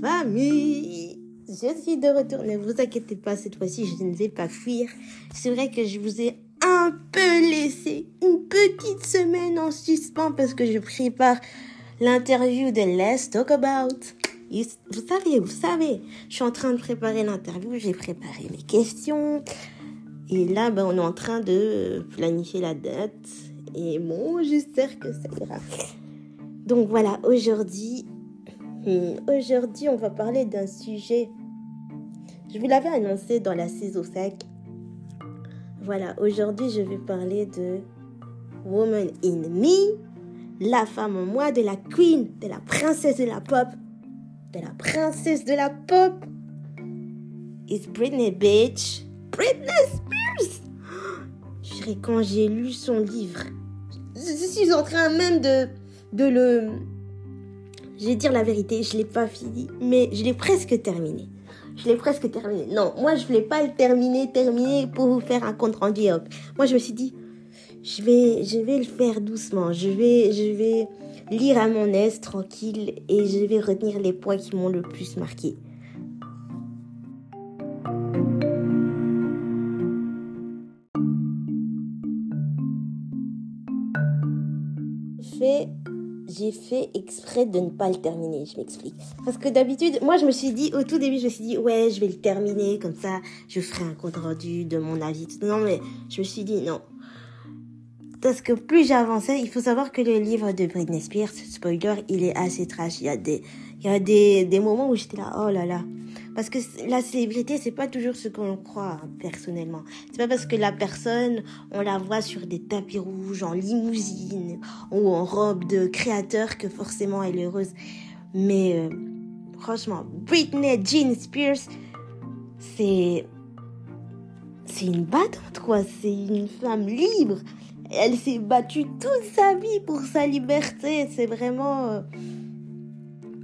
Famille, je suis de retour. Ne vous inquiétez pas, cette fois-ci, je ne vais pas fuir. C'est vrai que je vous ai un peu laissé une petite semaine en suspens parce que je prépare l'interview de Let's Talk About. Vous savez, vous savez, je suis en train de préparer l'interview, j'ai préparé mes questions. Et là, ben, on est en train de planifier la date. Et bon, j'espère que ça ira. Donc voilà, aujourd'hui, hmm, aujourd'hui, on va parler d'un sujet. Je vous l'avais annoncé dans la saison 5. Voilà, aujourd'hui, je vais parler de Woman in Me, la femme en moi, de la queen, de la princesse de la pop, de la princesse de la pop. It's Britney, bitch. Britney Spears. Je quand j'ai lu son livre, je suis en train même de, le... Je vais dire la vérité, je l'ai pas fini, mais je l'ai presque terminé. Je l'ai presque terminé. Non, moi je voulais pas le terminer, terminer pour vous faire un compte rendu. Moi je me suis dit, je vais, je vais le faire doucement. Je vais, je vais lire à mon aise, tranquille, et je vais retenir les points qui m'ont le plus marqué. J'ai fait exprès de ne pas le terminer, je m'explique. Parce que d'habitude, moi je me suis dit, au tout début, je me suis dit, ouais, je vais le terminer, comme ça, je ferai un compte rendu de mon avis. Non, mais je me suis dit, non, parce que plus j'avançais, il faut savoir que le livre de Britney Spears, spoiler, il est assez trash. Il y a des, il y a des, des moments où j'étais là, oh là là. Parce que la célébrité, c'est pas toujours ce qu'on croit, personnellement. C'est pas parce que la personne, on la voit sur des tapis rouges, en limousine, ou en robe de créateur que forcément elle est heureuse. Mais, euh, franchement, Britney Jean Spears, c'est, c'est une battante, quoi. C'est une femme libre elle s'est battue toute sa vie pour sa liberté. C'est vraiment... Euh,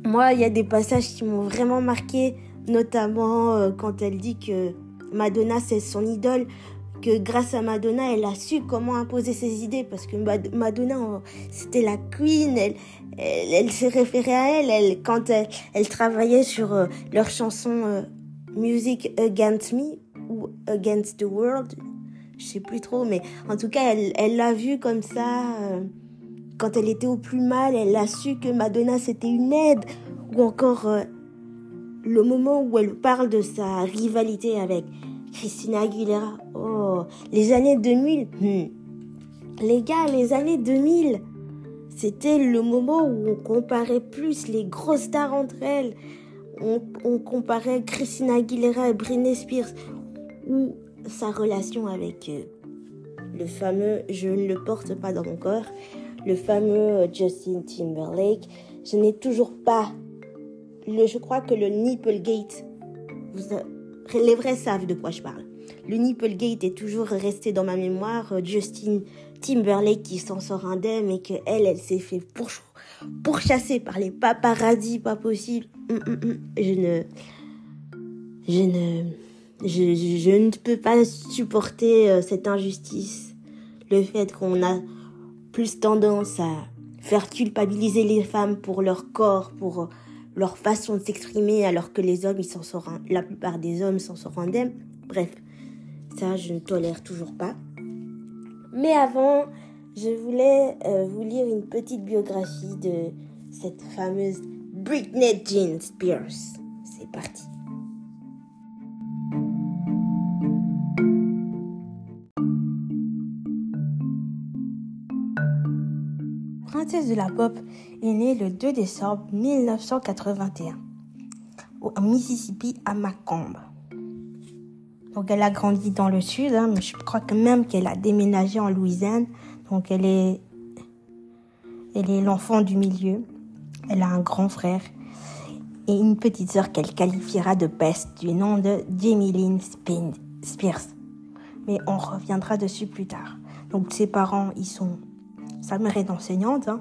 moi, il y a des passages qui m'ont vraiment marqué, notamment euh, quand elle dit que Madonna, c'est son idole, que grâce à Madonna, elle a su comment imposer ses idées, parce que Madonna, c'était la queen, elle, elle, s'est référée à elle, elle quand elle, travaillait sur euh, leur chanson Music Against Me ou Against the World, je sais plus trop, mais en tout cas, elle l'a vu comme ça. Euh, quand elle était au plus mal, elle a su que Madonna c'était une aide. Ou encore euh, le moment où elle parle de sa rivalité avec Christina Aguilera. Oh, les années 2000. Hmm. Les gars, les années 2000, c'était le moment où on comparait plus les grosses stars entre elles. On, comparait Christina Aguilera et Britney Spears. Ou sa relation avec euh, le fameux Je ne le porte pas dans mon corps, le fameux euh, Justin Timberlake. Je n'ai toujours pas je crois que le Nipplegate, vous, les vrais savent de quoi je parle. Le Nipplegate est toujours resté dans ma mémoire. Euh, Justin Timberlake qui s'en sort indemne et que elle, elle s'est fait pour, pourchasser par les paparazzis, pas possible. Hum, hum, hum. Je ne, je ne, je, ne peux pas supporter euh, cette injustice. Le fait qu'on a plus tendance à faire culpabiliser les femmes pour leur corps, pour leur façon de s'exprimer, alors que les hommes, la plupart des hommes s'en sortent indemnes. Bref, ça, je ne tolère toujours pas. Mais avant, je voulais euh, vous lire une petite biographie de cette fameuse Britney Jean Spears. C'est parti. De la pop est née le 2 décembre 1981 au Mississippi à Macomb. Donc elle a grandi dans le sud, hein, mais je crois que même qu'elle a déménagé en Louisiane. Donc elle est, elle est l'enfant du milieu. Elle a un grand frère et une petite sœur qu'elle qualifiera de best du nom de Jamie Lynn Spears. Mais on reviendra dessus plus tard. Donc ses parents, ils sont sa mère est enseignante. Hein.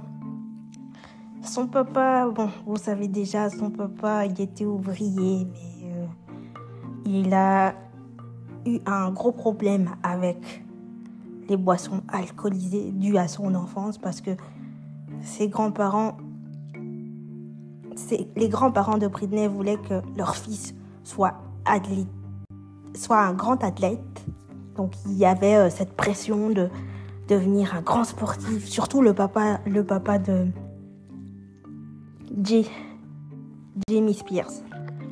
Son papa, bon, vous savez déjà, son papa, il était ouvrier, mais euh, il a eu un gros problème avec les boissons alcoolisées dues à son enfance parce que ses grands-parents, les grands-parents de Britney voulaient que leur fils soit athlète, soit un grand athlète. Donc il y avait euh, cette pression de devenir un grand sportif, surtout le papa, le papa de Jamie Spears.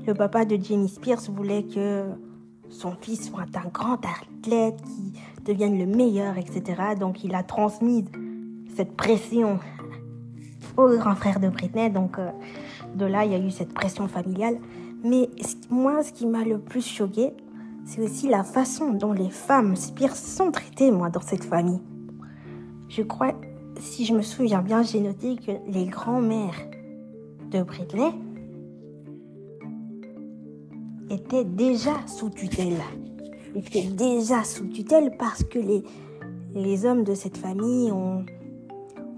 Le papa de Jamie Spears voulait que son fils soit un grand athlète, qui devienne le meilleur, etc. Donc il a transmis cette pression au grand frère de Britney. Donc euh, de là, il y a eu cette pression familiale. Mais moi, ce qui m'a le plus choqué, c'est aussi la façon dont les femmes Spears sont traitées, moi, dans cette famille. Je crois, si je me souviens bien, j'ai noté que les grands-mères de Britney étaient déjà sous tutelle. Étaient déjà sous tutelle parce que les, les hommes de cette famille ont,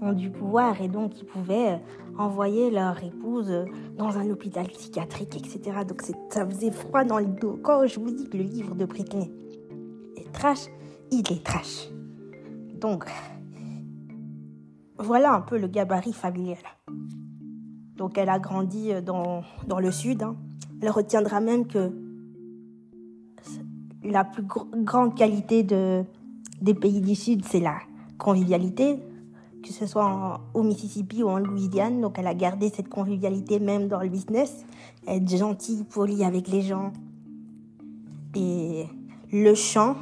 ont du pouvoir et donc ils pouvaient euh, envoyer leur épouse dans un hôpital psychiatrique, etc. Donc ça faisait froid dans le dos. Quand je vous dis que le livre de Britney est trash, il est trash. Donc, voilà un peu le gabarit familial. Donc elle a grandi euh, dans, dans le sud. Hein. Elle retiendra même que la plus grande qualité de, des pays du sud, c'est la convivialité, que ce soit au Mississippi ou en Louisiane. Donc elle a gardé cette convivialité même dans le business, être gentille, polie avec les gens. Et le chant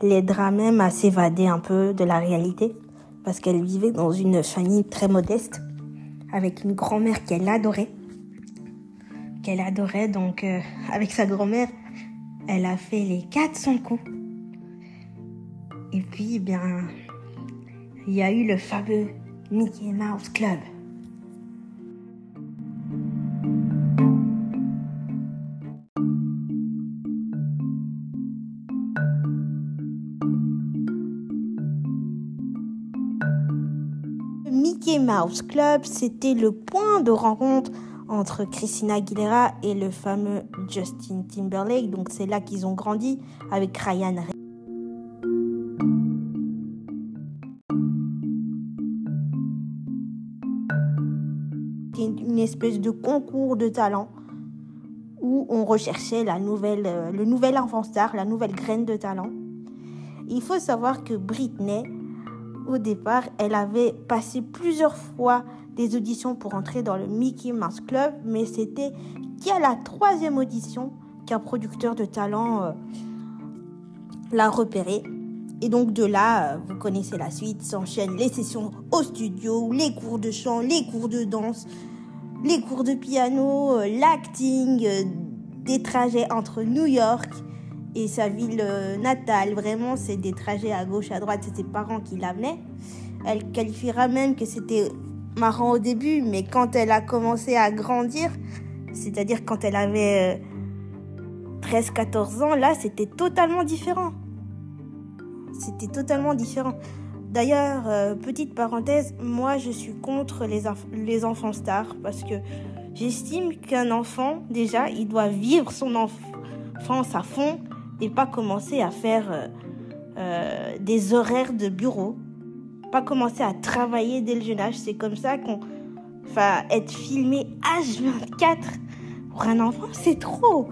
l'aidera même à s'évader un peu de la réalité, parce qu'elle vivait dans une famille très modeste avec une grand-mère qu'elle adorait. Qu'elle adorait, donc euh, avec sa grand-mère, elle a fait les 400 coups. Et puis, eh bien, il y a eu le fameux Mickey Mouse Club. Mouse Club, c'était le point de rencontre entre Christina Aguilera et le fameux Justin Timberlake. Donc c'est là qu'ils ont grandi avec Ryan une espèce de concours de talent où on recherchait la nouvelle, euh, le nouvel enfant star, la nouvelle graine de talent. Il faut savoir que Britney, au départ, elle avait passé plusieurs fois des auditions pour entrer dans le Mickey Mouse Club, mais c'était qu'à la troisième audition qu'un producteur de talent euh, l'a repéré. Et donc de là, euh, vous connaissez la suite, s'enchaînent les sessions au studio, les cours de chant, les cours de danse, les cours de piano, euh, l'acting, des trajets entre New York et sa ville natale. Vraiment, c'est des trajets à gauche, à droite, c'est ses parents qui l'amenaient. Elle qualifiera même que c'était marrant au début, mais quand elle a commencé à grandir, c'est-à-dire quand elle avait 13-14 euh, ans, là, c'était totalement différent. C'était totalement différent. D'ailleurs, euh, petite parenthèse, moi je suis contre les enfants stars parce que j'estime qu'un enfant, déjà, il doit vivre son enfance à fond pas commencer à faire euh, des horaires de bureau pas commencer à travailler dès le jeune âge. C'est comme ça qu'on. Enfin, être filmé H24 pour un enfant, c'est trop.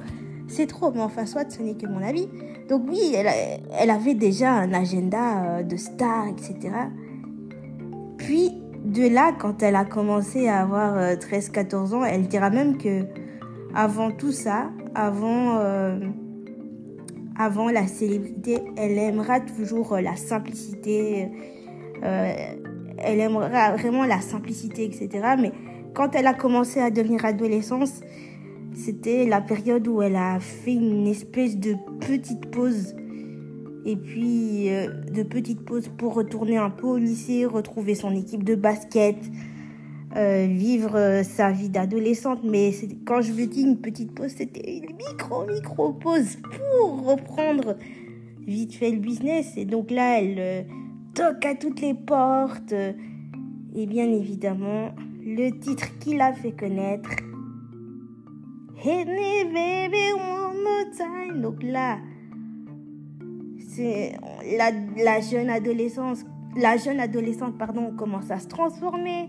C'est trop. Mais enfin, soit ce n'est que mon avis. Donc, oui, elle, avait déjà un agenda euh, de star, etc. Puis, de là, quand elle a commencé à avoir 13-14 euh, ans, elle dira même que avant tout ça, avant, euh, avant la célébrité, elle aimera toujours la simplicité euh, elle aimerait vraiment la simplicité, etc. Mais quand elle a commencé à devenir adolescence, c'était la période où elle a fait une espèce de petite pause. Et puis, euh, de petite pause pour retourner un peu au lycée, retrouver son équipe de basket, euh, vivre sa vie d'adolescente. Mais quand je veux dire une petite pause, c'était une micro, micro pause pour reprendre vite fait le business. Et donc là, elle toque à toutes les portes. Et bien évidemment, le titre qui l'a fait connaître. One time. Donc là, la, jeune adolescence la jeune adolescente, pardon, commence à se transformer.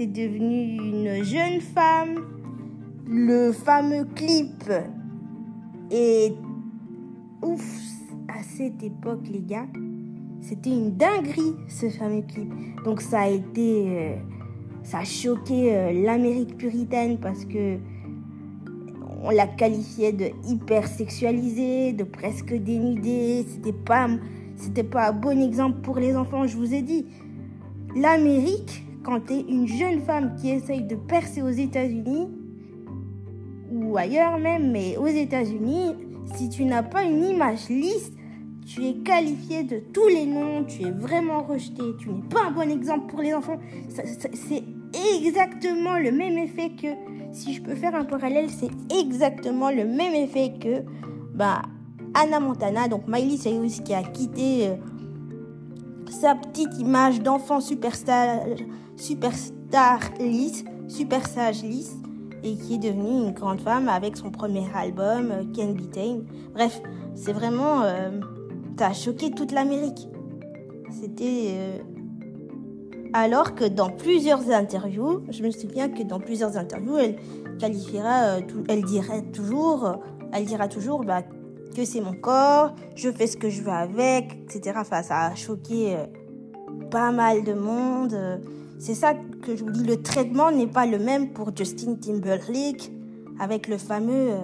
C'est devenu une jeune femme. Le fameux clip est ouf à cette époque, les gars. C'était une dinguerie, ce fameux clip. Donc ça a été... Euh, ça a choqué euh, l'Amérique puritaine parce que on la qualifiait de hyper sexualisée, de presque dénudée. C'était pas, c'était pas un bon exemple pour les enfants, je vous ai dit. L'Amérique, quand tu es une jeune femme qui essaye de percer aux États-Unis, ou ailleurs même, mais aux États-Unis, si tu n'as pas une image lisse, tu es qualifié de tous les noms, tu es vraiment rejeté, tu n'es pas un bon exemple pour les enfants. C'est exactement le même effet que, si je peux faire un parallèle, c'est exactement le même effet que bah, Anna Montana, donc Miley Cyrus qui a quitté euh, sa petite image d'enfant superstar, superstar lisse, super sage lisse, et qui est devenue une grande femme avec son premier album, euh, Can Be Tame. Bref, c'est vraiment... Euh, a choqué toute l'Amérique. C'était... Euh, alors que dans plusieurs interviews, je me souviens que dans plusieurs interviews, elle qualifiera, elle dirait toujours, elle dira toujours bah, que c'est mon corps, je fais ce que je veux avec, etc. Enfin, ça a choqué pas mal de monde. C'est ça que je vous dis, le traitement n'est pas le même pour Justin Timberlake avec le fameux euh,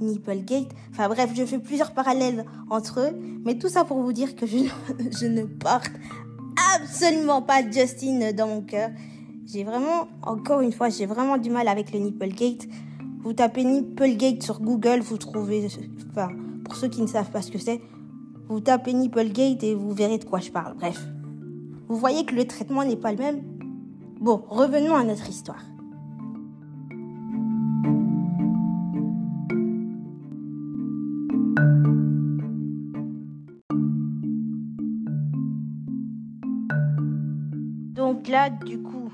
Nipplegate. Enfin bref, je fais plusieurs parallèles entre eux, mais tout ça pour vous dire que je, je ne porte absolument pas Justin dans mon cœur. J'ai vraiment, encore une fois, j'ai vraiment du mal avec le Nipplegate. Vous tapez Nipplegate sur Google, vous trouvez, enfin, pour ceux qui ne savent pas ce que c'est, vous tapez Nipplegate et vous verrez de quoi je parle. Bref. Vous voyez que le traitement n'est pas le même Bon, revenons à notre histoire. Donc là, du coup,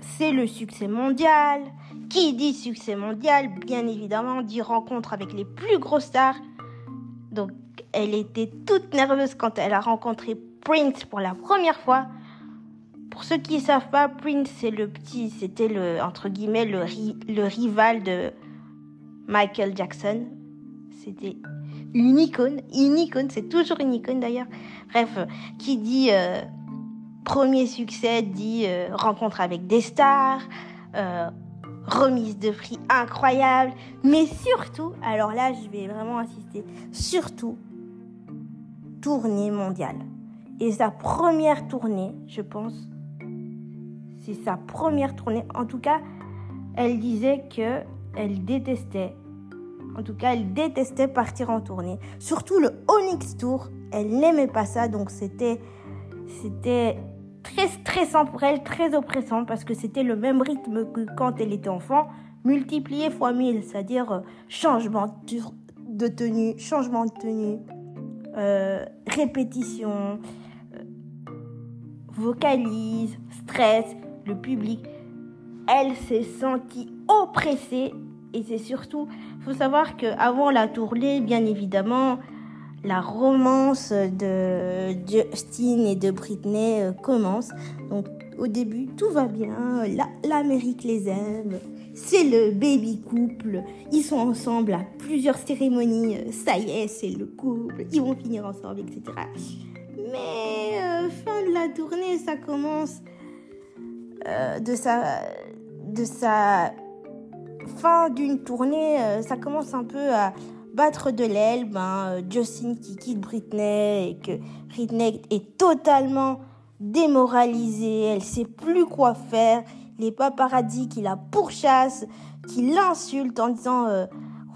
c'est le succès mondial. Qui dit succès mondial, bien évidemment, dit rencontre avec les plus grosses stars. Donc, elle était toute nerveuse quand elle a rencontré Prince pour la première fois. Pour ceux qui ne savent pas, Prince, c'est le petit, c'était le, entre guillemets, le, rival de Michael Jackson. C'était une icône, une icône, c'est toujours une icône d'ailleurs. Bref, qui dit euh, premier succès dit euh, rencontre avec des stars, euh, remise de prix incroyable, mais surtout, alors là je vais vraiment insister, surtout tournée mondiale. Et sa première tournée, je pense, c'est sa première tournée. En tout cas, elle disait que elle détestait. En tout cas, elle détestait partir en tournée. Surtout le Onyx Tour, elle n'aimait pas ça, donc c'était c'était très stressant pour elle, très oppressant parce que c'était le même rythme que quand elle était enfant, multiplié fois mille, c'est-à-dire euh, changement de tenue, changement de tenue, euh, répétition, euh, vocalise, stress, le public. Elle s'est sentie oppressée et c'est surtout, faut savoir qu'avant la tournée, bien évidemment, la romance de Justin et de Britney euh, commence. Donc au début, tout va bien, l'Amérique les aime, c'est le baby couple, ils sont ensemble à plusieurs cérémonies, ça y est, c'est le couple, ils vont finir ensemble, etc. Mais euh, fin de la tournée, ça commence euh, de, sa, de sa fin d'une tournée, euh, ça commence un peu à battre de l'aile. Ben, euh, Justin qui quitte Britney et que Britney est totalement démoralisée, elle sait plus quoi faire. Les paparazzis qui la pourchassent, qui l'insultent en disant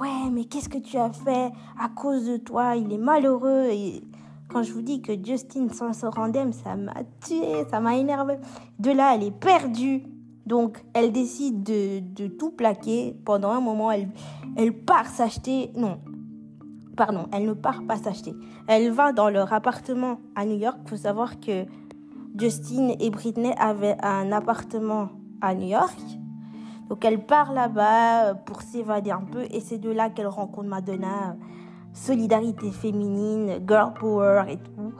Ouais, mais qu'est-ce que tu as fait? À cause de toi Il est malheureux. Et quand je vous dis que Justin sans se rendem, ça m'a tué, ça m'a énervé. De là, elle est perdue. Donc, elle décide de, tout plaquer. Pendant un moment, elle, elle part s'acheter. Non, pardon, elle ne part pas s'acheter. Elle va dans leur appartement à New York. Il faut savoir que Justin et Britney avaient un appartement à New York. Donc elle part là-bas pour s'évader un peu et c'est de là qu'elle rencontre Madonna solidarité féminine, girl power et tout.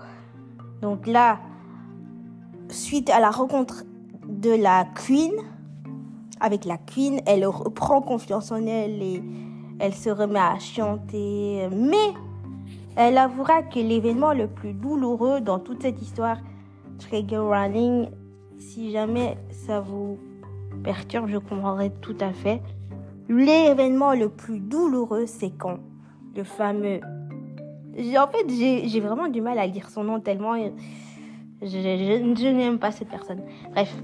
Donc là, suite à la rencontre de la Queen, avec la Queen, elle reprend confiance en elle et elle se remet à chanter. Mais elle avouera que l'événement le plus douloureux dans toute cette histoire, Trigger Running, si jamais ça vous perturbe, je comprendrai tout à fait. L'événement le plus douloureux, c'est quand le fameux... En fait, j'ai vraiment du mal à lire son nom tellement je, n'aime pas cette personne. Bref,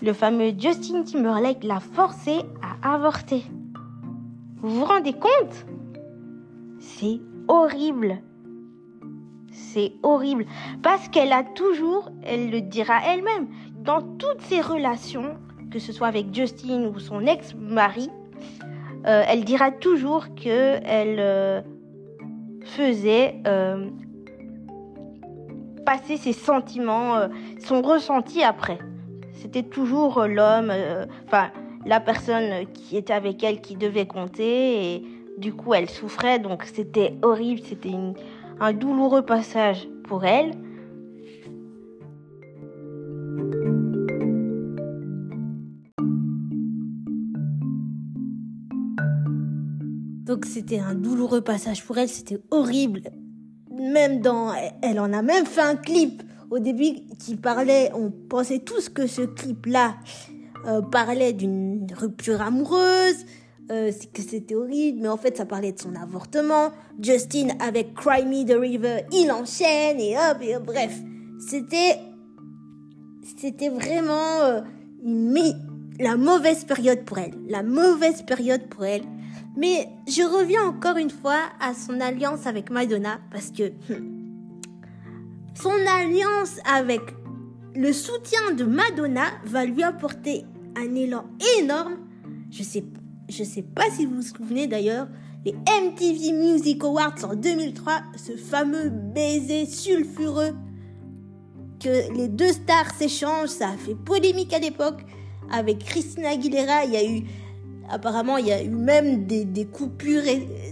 le fameux Justin Timberlake l'a forcé à avorter. Vous vous rendez compte? C'est horrible. C'est horrible. Parce qu'elle a toujours, elle le dira elle-même, dans toutes ses relations, que ce soit avec Justin ou son ex-mari, euh, elle dira toujours que elle euh, faisait euh, passer ses sentiments, son ressenti après. C'était toujours l'homme, enfin la personne qui était avec elle qui devait compter et du coup elle souffrait donc c'était horrible, c'était un douloureux passage pour elle. Donc c'était un douloureux passage pour elle, c'était horrible même dans, elle en a même fait un clip au début qui parlait, on pensait tous que ce clip-là euh, parlait d'une rupture amoureuse, euh, que c'était horrible, mais en fait ça parlait de son avortement. Justin avec Cry Me the River, il enchaîne et hop et bref, c'était c'était vraiment euh, la mauvaise période pour elle, la mauvaise période pour elle. Mais je reviens encore une fois à son alliance avec Madonna parce que son alliance avec le soutien de Madonna va lui apporter un élan énorme. Je sais, je sais pas si vous vous souvenez d'ailleurs, les MTV Music Awards en 2003, ce fameux baiser sulfureux que les deux stars s'échangent, ça a fait polémique à l'époque. Avec Christina Aguilera, il y a eu Apparemment, il y a eu même des, coupures,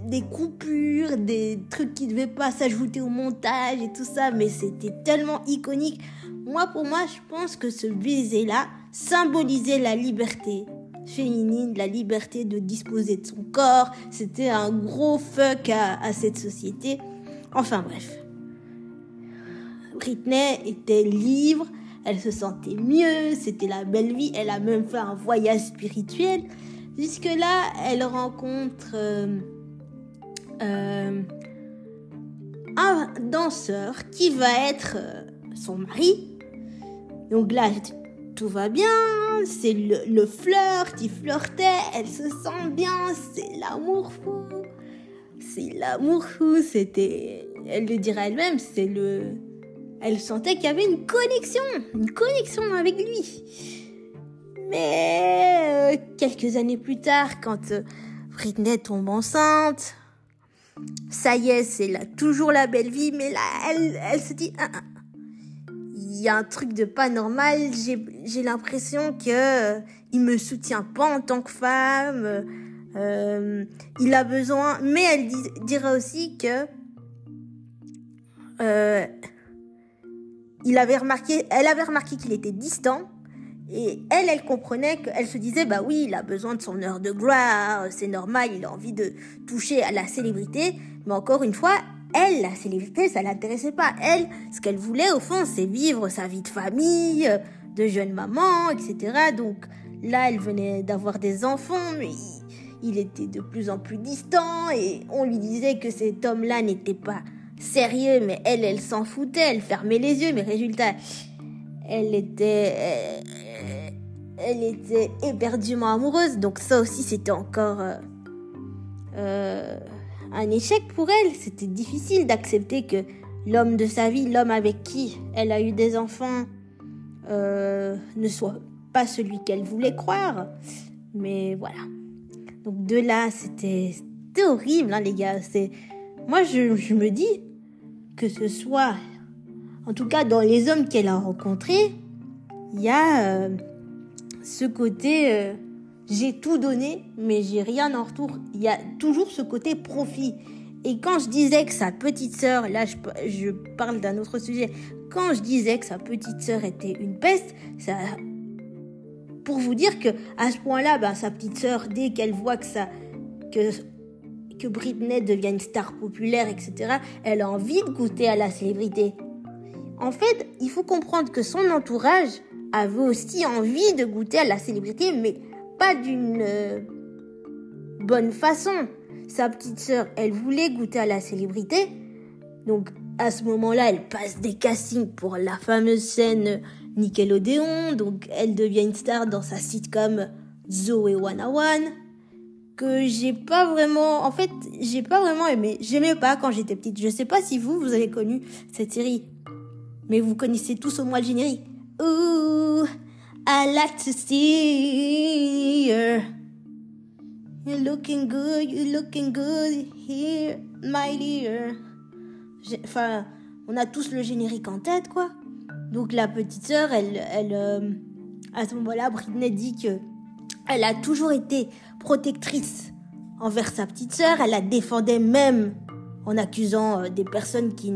des coupures, des trucs qui ne devaient pas s'ajouter au montage et tout ça, mais c'était tellement iconique. Moi, pour moi, je pense que ce baiser-là symbolisait la liberté féminine, la liberté de disposer de son corps. C'était un gros fuck à cette société. Enfin bref. Britney était libre, elle se sentait mieux, c'était la belle vie, elle a même fait un voyage spirituel. Jusque-là, elle rencontre euh, euh, un danseur qui va être euh, son mari. Donc là, tout va bien, c'est le, le flirt, il flirtait, elle se sent bien, c'est l'amour fou. C'est l'amour fou, c'était, elle le dira elle-même, c'est le, elle sentait qu'il y avait une connexion, une connexion avec lui. Mais euh, quelques années plus tard, quand euh, Britney tombe enceinte, ça y est, c'est là, toujours la belle vie, mais là, elle, elle se dit, ah, ah, il y a un truc de pas normal, j'ai l'impression que euh, il me soutient pas en tant que femme, euh, il a besoin, mais elle dira aussi que euh, il avait remarqué, elle avait remarqué qu'il était distant et elle, elle comprenait qu'elle se disait, bah oui, il a besoin de son heure de gloire, c'est normal, il a envie de toucher à la célébrité. Mais encore une fois, elle, la célébrité, ça l'intéressait pas. Elle, ce qu'elle voulait au fond, c'est vivre sa vie de famille, de jeune maman, etc. Donc là, elle venait d'avoir des enfants, mais il était de plus en plus distant et on lui disait que cet homme-là n'était pas sérieux, mais elle, elle s'en foutait, elle fermait les yeux, mais résultat, elle était, elle était éperdument amoureuse. Donc ça aussi, c'était encore euh, euh, un échec pour elle. C'était difficile d'accepter que l'homme de sa vie, l'homme avec qui elle a eu des enfants, euh, ne soit pas celui qu'elle voulait croire. Mais voilà. Donc de là, c'était horrible, hein, les gars. C'est moi, je, je me dis que ce soit, en tout cas dans les hommes qu'elle a rencontrés, il y a ce côté euh, j'ai tout donné, mais j'ai rien en retour. Il y a toujours ce côté profit. Et quand je disais que sa petite sœur, là je, je parle d'un autre sujet, quand je disais que sa petite sœur était une peste, ça, pour vous dire que à ce point-là, ben, sa petite sœur, dès qu'elle voit que ça, que que Britney devient une star populaire, etc., elle a envie de goûter à la célébrité. En fait, il faut comprendre que son entourage avait aussi envie de goûter à la célébrité, mais pas d'une euh, bonne façon. Sa petite sœur, elle voulait goûter à la célébrité. Donc, à ce moment-là, elle passe des castings pour la fameuse scène Nickelodeon. Donc, elle devient une star dans sa sitcom Zoé 101 que j'ai pas vraiment, en fait, j'ai pas vraiment aimé. J'aimais pas quand j'étais petite. Je sais pas si vous, vous avez connu cette série. Mais vous connaissez tous au moins le générique. Ooh, I like to see you. You're looking good, you're looking good here, my dear. Enfin, on a tous le générique en tête, quoi. Donc la petite sœur, elle, elle, euh, à ce moment-là, Britney dit que elle a toujours été protectrice envers sa petite sœur. Elle la défendait même en accusant euh, des personnes qui,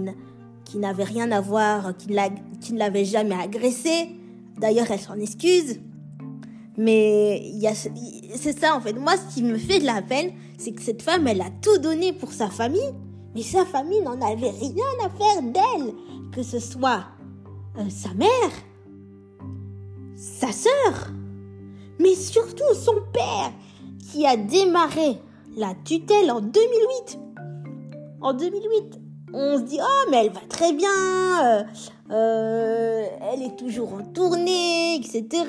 qui n'avaient rien à voir, qui, ne l'avaient jamais agressée. D'ailleurs, elle s'en excuse. Mais c'est ça en fait. Moi, ce qui me fait de la peine, c'est que cette femme, elle a tout donné pour sa famille, mais sa famille n'en avait rien à faire d'elle, que ce soit euh, sa mère, sa sœur, mais surtout son père, qui a démarré la tutelle en 2008. En 2008, on se dit oh mais elle va très bien, euh, euh, elle est toujours en tournée, etc.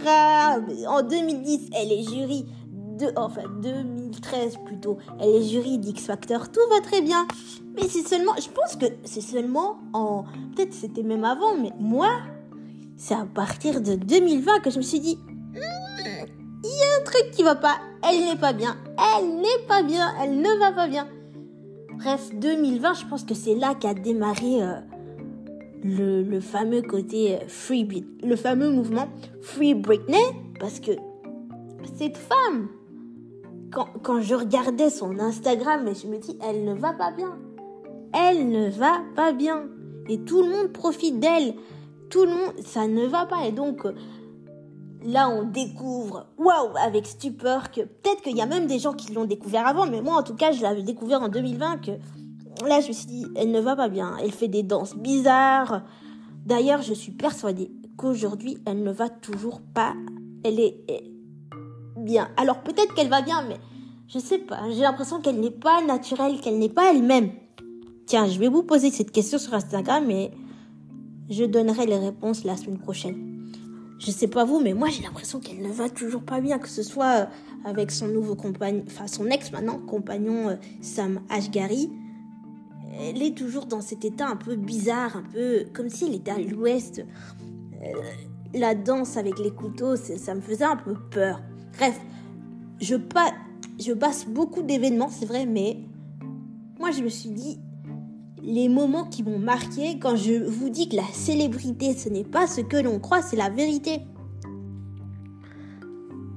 En 2010, elle est jury de, enfin 2013 plutôt, elle est jury d'X Factor, tout va très bien. Mais c'est seulement, je pense que c'est seulement en, peut-être c'était même avant, mais moi, c'est à partir de 2020 que je me suis dit, il y a un truc qui va pas. Elle n'est pas bien. Elle n'est pas bien. Elle ne va pas bien. Bref, 2020, je pense que c'est là qu'a démarré euh, le, fameux côté euh, Free Britney, le fameux mouvement Free Britney, parce que cette femme, quand, quand je regardais son Instagram, je me dis, elle ne va pas bien. Elle ne va pas bien. Et tout le monde profite d'elle. Tout le monde, ça ne va pas. Et donc, là on découvre, waouh, avec stupeur que peut-être qu'il y a même des gens qui l'ont découvert avant, mais moi en tout cas je l'avais découvert en 2020 que là je me suis dit, elle ne va pas bien, elle fait des danses bizarres. D'ailleurs je suis persuadée qu'aujourd'hui elle ne va toujours pas, elle est bien. Alors peut-être qu'elle va bien, mais je sais pas, j'ai l'impression qu'elle n'est pas naturelle, qu'elle n'est pas elle-même. Tiens, je vais vous poser cette question sur Instagram et je donnerai les réponses la semaine prochaine. Je sais pas vous, mais moi j'ai l'impression qu'elle ne va toujours pas bien, que ce soit euh, avec son nouveau compagnon, enfin son ex maintenant, compagnon euh, Sam Ashgari. Elle est toujours dans cet état un peu bizarre, un peu comme si elle était à l'ouest. Euh, la danse avec les couteaux, ça me faisait un peu peur. Bref, je, pas, je passe beaucoup d'événements, c'est vrai, mais moi je me suis dit, les moments qui m'ont marqué quand je vous dis que la célébrité, ce n'est pas ce que l'on croit, c'est la vérité.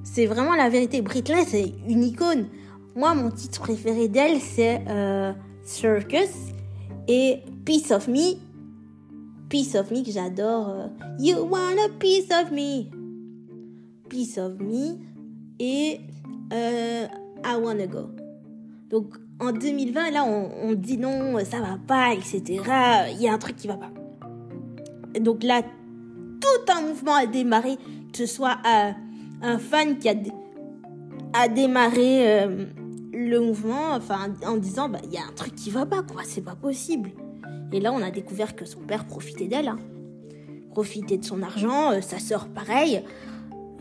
C'est vraiment la vérité. Britney, c'est une icône. Moi, mon titre préféré d'elle, c'est euh, Circus et Piece of Me. Piece of Me que j'adore. Euh, you want a piece of me. Piece of Me et euh, I Wanna Go. Donc, en 2020, là, on, dit non, ça va pas, etc. Il y a un truc qui va pas. Donc là, tout un mouvement a démarré, que ce soit euh, un fan qui a, démarré euh, le mouvement, enfin, en disant, bah, il y a un truc qui va pas, quoi, c'est pas possible. Et là, on a découvert que son père profitait d'elle, hein. profitait de son argent, euh, sa sœur pareil.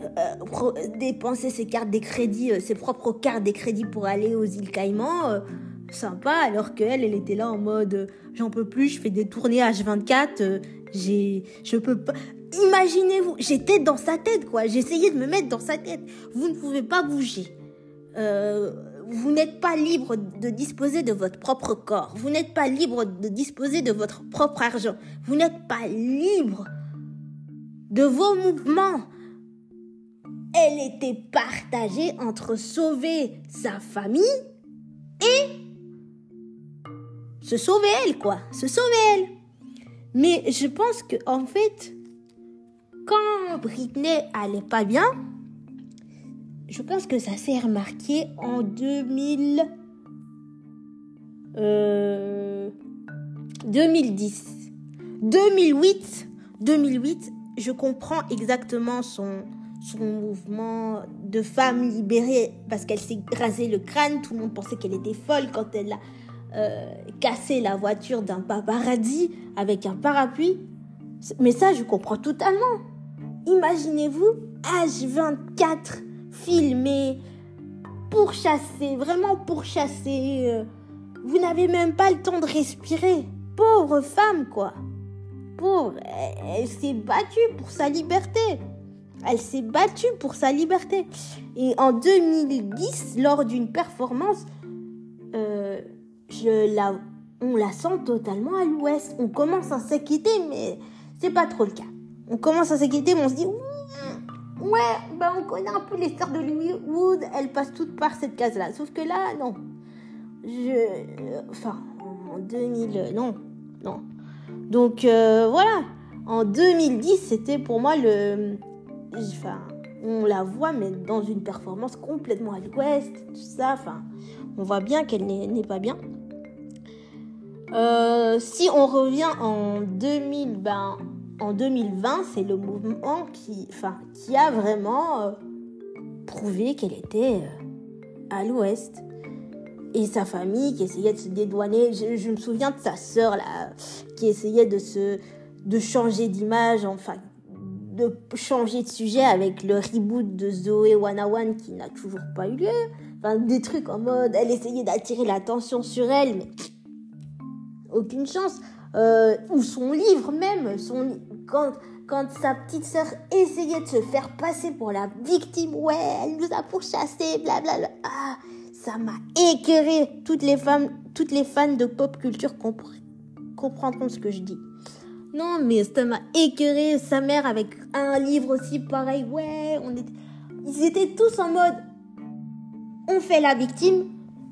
Euh, dépenser ses cartes des crédits, euh, ses propres cartes des crédits pour aller aux îles Caïmans, euh, sympa, alors qu'elle, elle était là en mode j'en peux plus, je fais des tournées H24, j'ai, je peux pas. Imaginez-vous, j'étais dans sa tête, quoi. J'essayais de me mettre dans sa tête. Vous ne pouvez pas bouger. vous n'êtes pas libre de disposer de votre propre corps. Vous n'êtes pas libre de disposer de votre propre argent. Vous n'êtes pas libre de vos mouvements elle était partagée entre sauver sa famille et se sauver elle, quoi. Se sauver elle. Mais je pense que, en fait, quand Britney allait pas bien, je pense que ça s'est remarqué en 2000, euh, 2010. 2008, 2008, je comprends exactement son, son mouvement de femme libérée parce qu'elle s'est rasé le crâne. Tout le monde pensait qu'elle était folle quand elle a euh, cassé la voiture d'un paparazzi avec un parapluie. Mais ça, je comprends totalement. Imaginez-vous, âge 24, filmé, pourchassé, vraiment pourchassé. Euh, vous n'avez même pas le temps de respirer. Pauvre femme, quoi. Pauvre, elle, s'est battue pour sa liberté. Elle s'est battue pour sa liberté. Et en 2010, lors d'une performance, euh, je la, on la sent totalement à l'ouest. On commence à s'inquiéter, mais c'est pas trop le cas. On commence à s'inquiéter, mais on se dit, ouais, ben on connaît un peu les stars de Hollywood, elles passent toutes par cette case-là. Sauf que là, non. Je, enfin, en 2000, non, non. Donc euh, voilà, en 2010, c'était pour moi le, on la voit mais dans une performance complètement à l'ouest, tout ça. Enfin, on voit bien qu'elle n'est pas bien. Euh, si on revient en 2000, ben, en 2020, c'est le mouvement qui, enfin, qui a vraiment euh, prouvé qu'elle était euh, à l'ouest. Et sa famille qui essayait de se dédouaner. Je, me souviens de sa sœur là, qui essayait de se, de changer d'image, enfin, de changer de sujet avec le reboot de Zoé 101 qui n'a toujours pas eu lieu. Enfin, des trucs en mode, elle essayait d'attirer l'attention sur elle, mais aucune chance. Euh, ou son livre même, son, quand, quand sa petite sœur essayait de se faire passer pour la victime, ouais, elle nous a pourchassés, blablabla. Ah, ça m'a écœuré. Toutes les femmes, toutes les fans de pop culture comprendront ce que je dis. Non, mais ça m'a écœuré. Sa mère avec un livre aussi pareil, ouais, on était, ils étaient tous en mode, on fait la victime,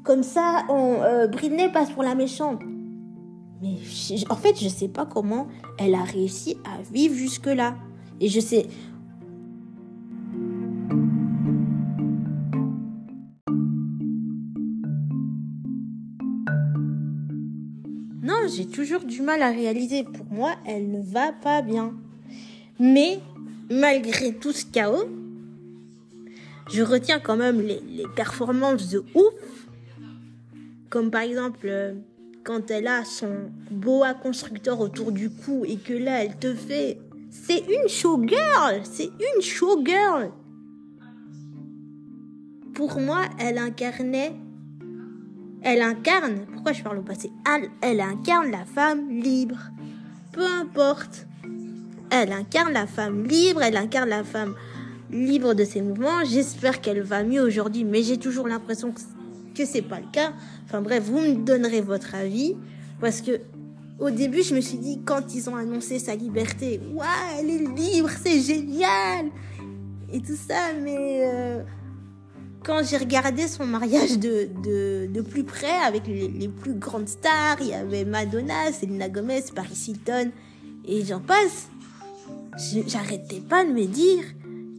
comme ça, on, euh, Britney passe pour la méchante. Mais en fait, je sais pas comment elle a réussi à vivre jusque-là. Et je sais. J'ai toujours du mal à réaliser. Pour moi, elle ne va pas bien. Mais malgré tout ce chaos, je retiens quand même les, les performances de ouf. Comme par exemple euh, quand elle a son boa constructeur autour du cou et que là elle te fait c'est une showgirl, c'est une showgirl. Pour moi, elle incarnait elle incarne, pourquoi je parle au passé? Elle, incarne la femme libre. Peu importe. Elle incarne la femme libre, elle incarne la femme libre de ses mouvements. J'espère qu'elle va mieux aujourd'hui, mais j'ai toujours l'impression que que c'est pas le cas. Enfin bref, vous me donnerez votre avis parce que au début, je me suis dit quand ils ont annoncé sa liberté, waouh, elle est libre, c'est génial et tout ça, mais euh, quand j'ai regardé son mariage de, de, plus près avec les, plus grandes stars, il y avait Madonna, Selena Gomez, Paris Hilton et j'en passe, j'arrêtais pas de me dire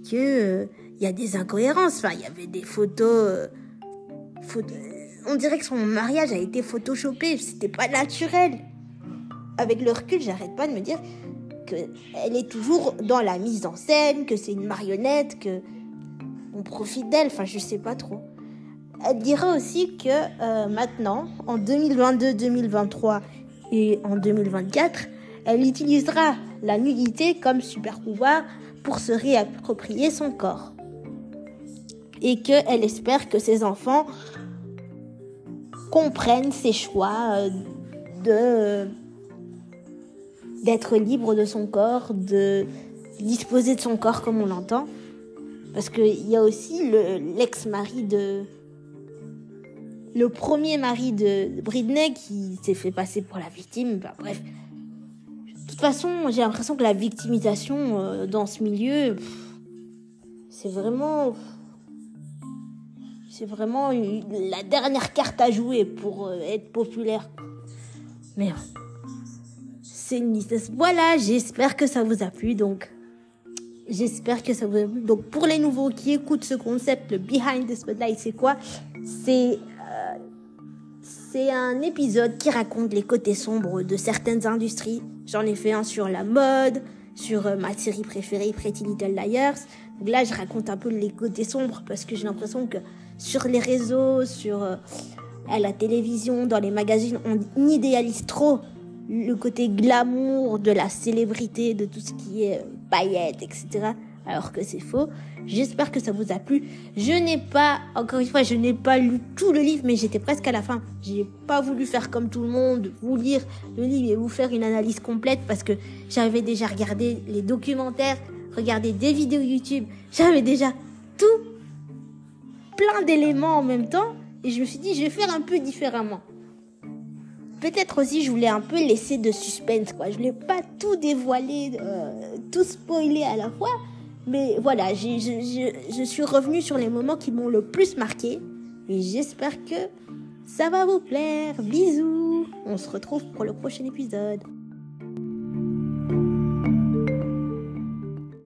que euh, il y a des incohérences. Enfin, il y avait des photos. Euh, on dirait que son mariage a été photoshopé, c'était pas naturel. Avec le recul, j'arrête pas de me dire qu'elle est toujours dans la mise en scène, que c'est une marionnette, que on profite d'elle, enfin je sais pas trop. Elle dira aussi que euh, maintenant, en 2022, 2023 et en 2024, elle utilisera la nudité comme super pouvoir pour se réapproprier son corps et qu'elle espère que ses enfants comprennent ses choix euh, de d'être libre de son corps, de disposer de son corps comme on l'entend. Parce qu'il y a aussi l'ex-mari de... Le premier mari de Britney qui s'est fait passer pour la victime. bref. De toute façon, j'ai l'impression que la victimisation euh, dans ce milieu, c'est vraiment c'est vraiment la dernière carte à jouer pour euh, être populaire. Mais c'est une. Voilà, j'espère que ça vous a plu. Donc, j'espère que ça vous a plu. Donc, pour les nouveaux qui écoutent ce concept, le Behind the Spotlight, c'est quoi? C'est euh, c'est un épisode qui raconte les côtés sombres de certaines industries. J'en ai fait un sur la mode, sur euh, ma série préférée Pretty Little Liars. Donc là, je raconte un peu les côtés sombres parce que j'ai l'impression que sur les réseaux, sur euh, à la télévision, dans les magazines, on idéalise trop le côté glamour de la célébrité, de tout ce qui est euh, etc. Alors que c'est faux. J'espère que ça vous a plu. Je n'ai pas, encore une fois, je n'ai pas lu tout le livre, mais j'étais presque à la fin. J'ai pas voulu faire comme tout le monde, vous lire le livre et vous faire une analyse complète parce que j'avais déjà regardé les documentaires, regardé des vidéos YouTube. J'avais déjà tout, plein d'éléments en même temps. Et je me suis dit, je vais faire un peu différemment peut-être aussi je voulais un peu laisser de suspense quoi. Je voulais pas tout dévoiler, euh, tout spoiler à la fois. Mais voilà, je, je, je suis revenue sur les moments qui m'ont le plus marqué. Et j'espère que ça va vous plaire. Bisous. On se retrouve pour le prochain épisode.